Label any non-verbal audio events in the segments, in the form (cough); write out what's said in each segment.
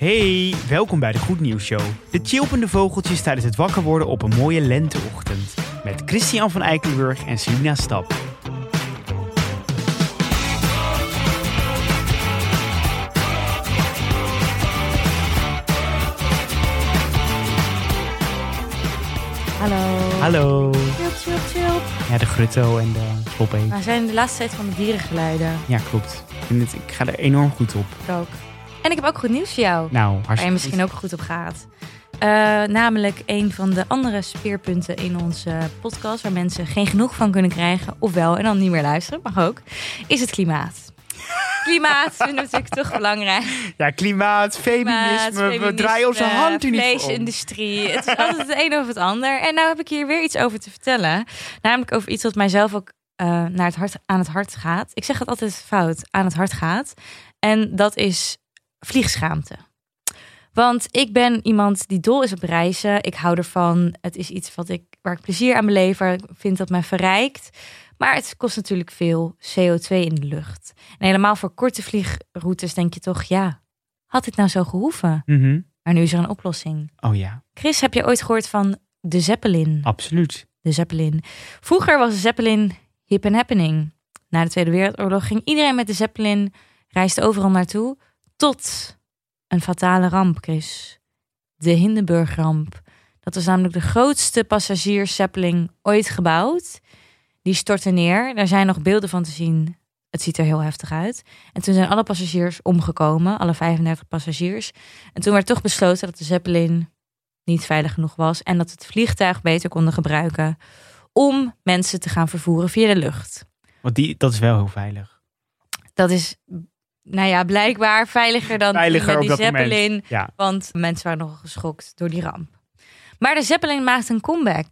Hey, welkom bij de Goed Nieuws Show. De chilpende vogeltjes tijdens het wakker worden op een mooie lenteochtend. Met Christian van Eikelenburg en Selina Stap. Hallo. Hallo. Chill, chill, chill. Ja, de grutto en de poppy. We zijn de laatste tijd van de dierengeluiden. Ja, klopt. Ik, vind het, ik ga er enorm goed op. Ik ook. En ik heb ook goed nieuws voor jou. Nou, Waar je hartstikke misschien ook goed op gaat. Eh, namelijk een van de andere speerpunten in onze podcast... waar mensen geen genoeg van kunnen krijgen, ofwel en dan niet meer luisteren, mag ook... is het klimaat. (laughs) Klimaat vinden we natuurlijk toch belangrijk. Ja, klimaat, feminisme, we draaien onze hand om. Vleesindustrie. Het is altijd het een of het ander. En nou heb ik hier weer iets over te vertellen. Namelijk over iets wat mijzelf ook eh, naar het hart, aan het hart gaat. Ik zeg het altijd fout, aan het hart gaat. En dat is vliegschaamte. Want ik ben iemand die dol is op reizen. Ik hou ervan. Het is iets wat ik, waar ik plezier aan beleef. Waar ik vind dat mij verrijkt. Maar het kost natuurlijk veel CO2 in de lucht. En helemaal voor korte vliegroutes denk je toch... ja, had dit nou zo gehoeven? Mhm. Maar nu is er een oplossing. Oh ja, Chris, heb je ooit gehoord van de Zeppelin? absoluut. De Zeppelin. Vroeger was de Zeppelin hip and happening. Na de Tweede Wereldoorlog ging iedereen met de Zeppelin, reisde overal naartoe. Tot een fatale ramp, Chris. De Hindenburg-ramp. Dat was namelijk de grootste passagiers-Zeppelin ooit gebouwd. Die stortte neer. Daar zijn nog beelden van te zien. Het ziet er heel heftig uit. En toen zijn alle passagiers omgekomen, alle 35 passagiers. En toen werd toch besloten dat de Zeppelin niet veilig genoeg was en dat het vliegtuig beter konden gebruiken om mensen te gaan vervoeren via de lucht. Want die, dat is wel heel veilig. Dat is, nou ja, blijkbaar veiliger dan Veiliger die Zeppelin. Ja. want mensen waren nogal geschokt door die ramp. Maar de Zeppelin maakt een comeback.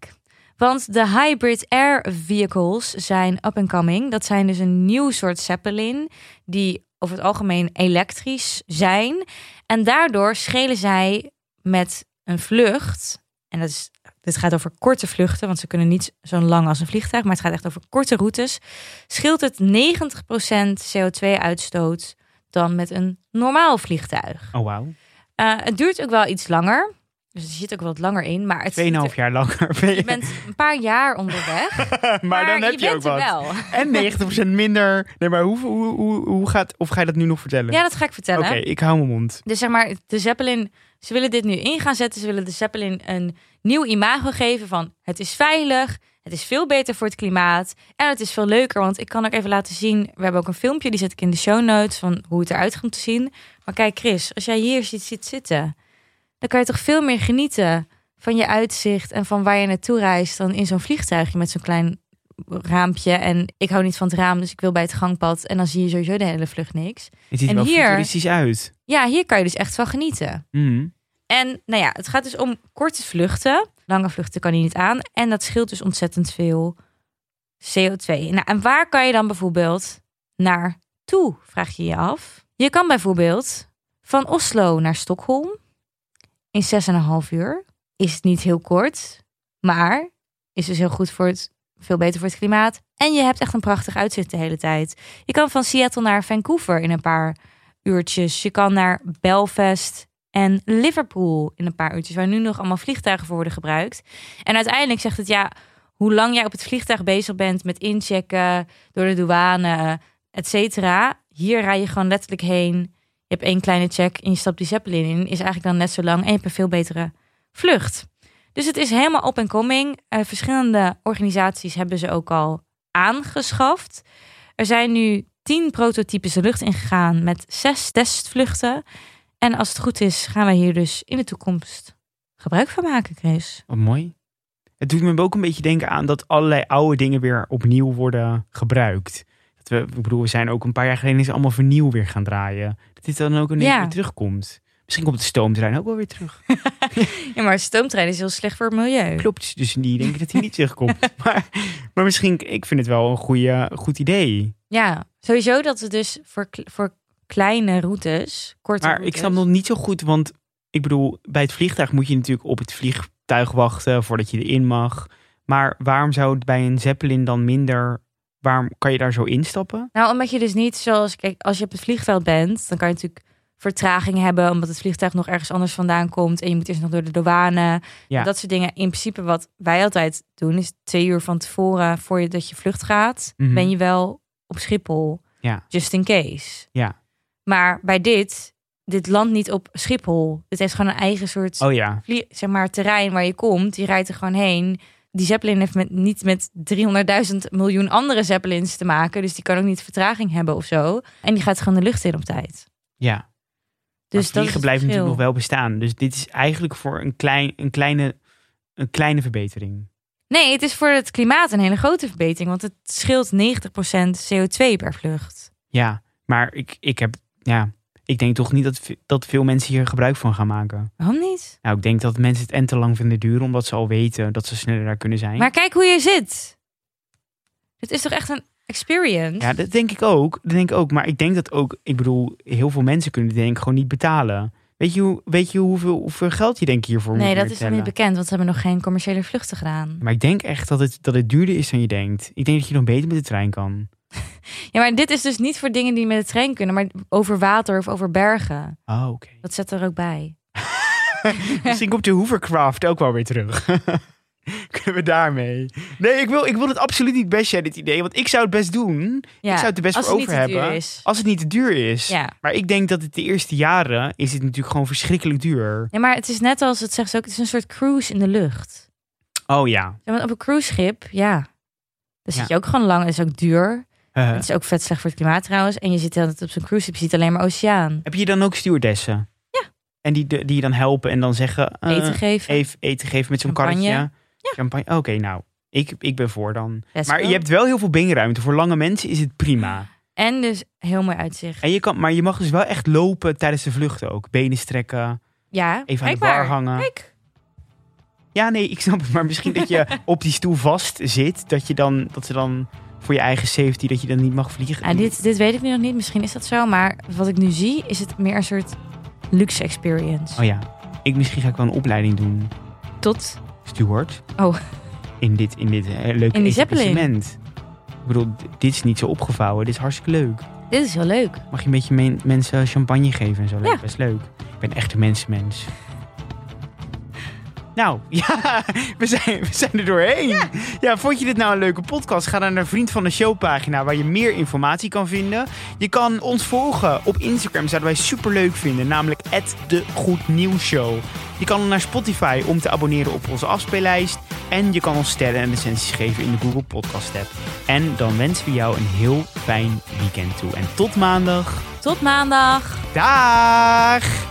Want de hybrid air vehicles zijn up and coming. Dat zijn dus een nieuw soort Zeppelin die over het algemeen elektrisch zijn. En daardoor schelen zij met een vlucht. En dat is, dit gaat over korte vluchten, want ze kunnen niet zo lang als een vliegtuig, maar het gaat echt over korte routes. Scheelt het 90% CO2-uitstoot dan met een normaal vliegtuig. Oh wauw. Eh, het duurt ook wel iets langer. Dus er zit ook wat langer in. Maar het Tweeënhalf jaar langer ben je. je bent een paar jaar onderweg. (laughs) maar, dan heb je, je, ook wat. wel. En 90% minder. Nee, maar hoe, hoe, hoe, hoe gaat... Of ga je dat nu nog vertellen? Ja, dat ga ik vertellen. Oké, ik hou mijn mond. Dus zeg maar, de Zeppelin, ze willen dit nu in gaan zetten. Ze willen de Zeppelin een nieuw imago geven van het is veilig, het is veel beter voor het klimaat en het is veel leuker. Want ik kan ook even laten zien, we hebben ook een filmpje, die zet ik in de show notes van hoe het eruit komt te zien. Maar kijk Chris, als jij hier zit, zit zitten, dan kan je toch veel meer genieten van je uitzicht en van waar je naartoe reist dan in zo'n vliegtuigje met zo'n klein raampje. En ik hou niet van het raam, dus ik wil bij het gangpad en dan zie je sowieso de hele vlucht niks. Het ziet er En wel hier- uit. Ja, hier kan je dus echt van genieten. Mhm. En nou ja, het gaat dus om korte vluchten. Lange vluchten kan hij niet aan. En dat scheelt dus ontzettend veel CO2. Nou, en waar kan je dan bijvoorbeeld naartoe, vraag je je af. Je kan bijvoorbeeld van Oslo naar Stockholm in 6,5 uur. Is het niet heel kort, maar is dus heel goed voor het, veel beter voor het klimaat. En je hebt echt een prachtig uitzicht de hele tijd. Je kan van Seattle naar Vancouver in een paar uurtjes. Je kan naar Belfast en Liverpool in een paar uurtjes, waar nu nog allemaal vliegtuigen voor worden gebruikt. En uiteindelijk zegt het ja, hoe lang jij op het vliegtuig bezig bent met inchecken, door de douane, et cetera. Hier rij je gewoon letterlijk heen. Je hebt één kleine check en je stapt die Zeppelin in. Is eigenlijk dan net zo lang en je hebt een veel betere vlucht. Dus het is helemaal op en coming. Eh, verschillende organisaties hebben ze ook al aangeschaft. Er zijn nu tien prototypes de lucht ingegaan met zes testvluchten. En als het goed is, gaan we hier dus in de toekomst gebruik van maken, Chris. Wat mooi. Het doet me ook een beetje denken aan dat allerlei oude dingen weer opnieuw worden gebruikt. Dat we, ik bedoel, we zijn ook een paar jaar geleden is allemaal vernieuw weer gaan draaien. Dat dit dan ook ineens Ja. weer terugkomt. Misschien komt de stoomtrein ook wel weer terug. (laughs) Ja, maar stoomtrein is heel slecht voor het milieu. Klopt, dus die denken dat hij niet terugkomt. (laughs) Maar, maar misschien, ik vind het wel een goede, goed idee. Ja, sowieso dat we dus voor, voor kleine routes, korte Maar routes... ik snap nog niet zo goed, want ik bedoel, bij het vliegtuig moet je natuurlijk op het vliegtuig wachten voordat je erin mag. Maar waarom zou het bij een Zeppelin dan minder, waarom kan je daar zo instappen? Nou, omdat je dus niet zoals, kijk, als je op het vliegveld bent, dan kan je natuurlijk vertraging hebben omdat het vliegtuig nog ergens anders vandaan komt en je moet eerst nog door de douane. Ja. Dat soort dingen. In principe wat wij altijd doen is twee uur van tevoren voor je dat je vlucht gaat, Mhm. ben je wel op Schiphol. Ja. Just in case. Ja. Maar bij dit, dit landt niet op Schiphol. Dit heeft gewoon een eigen soort Oh ja. zeg maar, terrein waar je komt. Die rijdt er gewoon heen. Die Zeppelin heeft met, niet met 300.000 miljoen andere Zeppelins te maken. Dus die kan ook niet vertraging hebben of zo. En die gaat gewoon de lucht in op tijd. Ja. Dus is vliegen het blijft natuurlijk nog wel bestaan. Dus dit is eigenlijk voor een, klein, een, kleine, een kleine verbetering. Nee, het is voor het klimaat een hele grote verbetering. Want het scheelt 90% CO2 per vlucht. Ja, maar ik, ik heb, ja, ik denk toch niet dat, dat veel mensen hier gebruik van gaan maken. Waarom niet? Nou, ik denk dat mensen het en te lang vinden duren, omdat ze al weten dat ze sneller daar kunnen zijn. Maar kijk hoe je zit. Dit is toch echt een experience? Ja, dat denk ik ook. Dat denk ik ook. Maar ik denk dat ook, ik bedoel, heel veel mensen kunnen denk ik gewoon niet betalen. Weet je, hoe, weet je hoeveel, hoeveel geld je denk hiervoor moet nee, dat is nog niet bekend. Want ze hebben nog geen commerciële vluchten gedaan. Maar ik denk echt dat het, dat het duurder is dan je denkt. Ik denk dat je dan beter met de trein kan. (laughs) Ja, maar dit is dus niet voor dingen die met de trein kunnen. Maar over water of over bergen. Oh, oké. Dat zet er ook bij. (laughs) Misschien komt de hovercraft ook wel weer terug. (laughs) Kunnen we daarmee? Nee, ik wil, ik wil het absoluut niet best dit idee. Want ik zou het best doen. Ja, ik zou het er best voor over hebben. is. Als het niet te duur is. Ja. Maar ik denk dat het de eerste jaren is het natuurlijk gewoon verschrikkelijk duur. ja, maar het is net als het zegt ze ook. Het is een soort cruise in de lucht. Oh ja. Ja, want op een cruiseschip, ja. Ja. zit je ook gewoon lang. Het is ook duur. Eh, Het is ook vet slecht voor het klimaat trouwens. En je zit altijd op zo'n cruiseschip. Je ziet alleen maar oceaan. heb je dan ook stewardessen? Ja. En die, die je dan helpen en dan zeggen... eh, Eten geven. Even eten geven met zo'n karretje. Champagne. Oké, nou. Ik, ik ben voor dan. Best Maar wel. je hebt wel heel veel beenruimte. Voor lange mensen is het prima. En dus heel mooi uitzicht. En je kan, maar je mag dus wel echt lopen tijdens de vluchten ook. Benen strekken, Ja, even aan de bar hangen. Kijk. Ja, nee, ik snap het. Maar misschien dat je (laughs) op die stoel vast zit. Dat, je dan, dat ze dan voor je eigen safety, dat je dan niet mag vliegen. Ja, dit, dit weet ik nu nog niet. Misschien is dat zo. Maar wat ik nu zie, is het meer een soort luxe experience. Oh ja, ik, misschien ga ik wel een opleiding doen. Tot. Steward. Oh. In dit, in dit eh, leuke In. Ik bedoel, dit is niet zo opgevouwen. Dit is hartstikke leuk. Dit is heel leuk. Mag je een beetje men- mensen champagne geven en zo. Ja. Best leuk. Ik ben echt een mensenmens. Nou, (laughs) ja, we zijn, we zijn er doorheen. Ja. vond je dit nou een leuke podcast? Ga dan naar Vriend van de Show pagina waar je meer informatie kan vinden. Je kan ons volgen op Instagram, zouden wij super leuk vinden. Namelijk de Goed Nieuws Show. Je kan naar Spotify om te abonneren op onze afspeellijst. En je kan ons sterren en recensies geven in de Google Podcast app. En dan wensen we jou een heel fijn weekend toe. En tot maandag. Tot maandag. Dag!